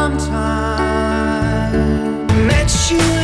sometime. Met you.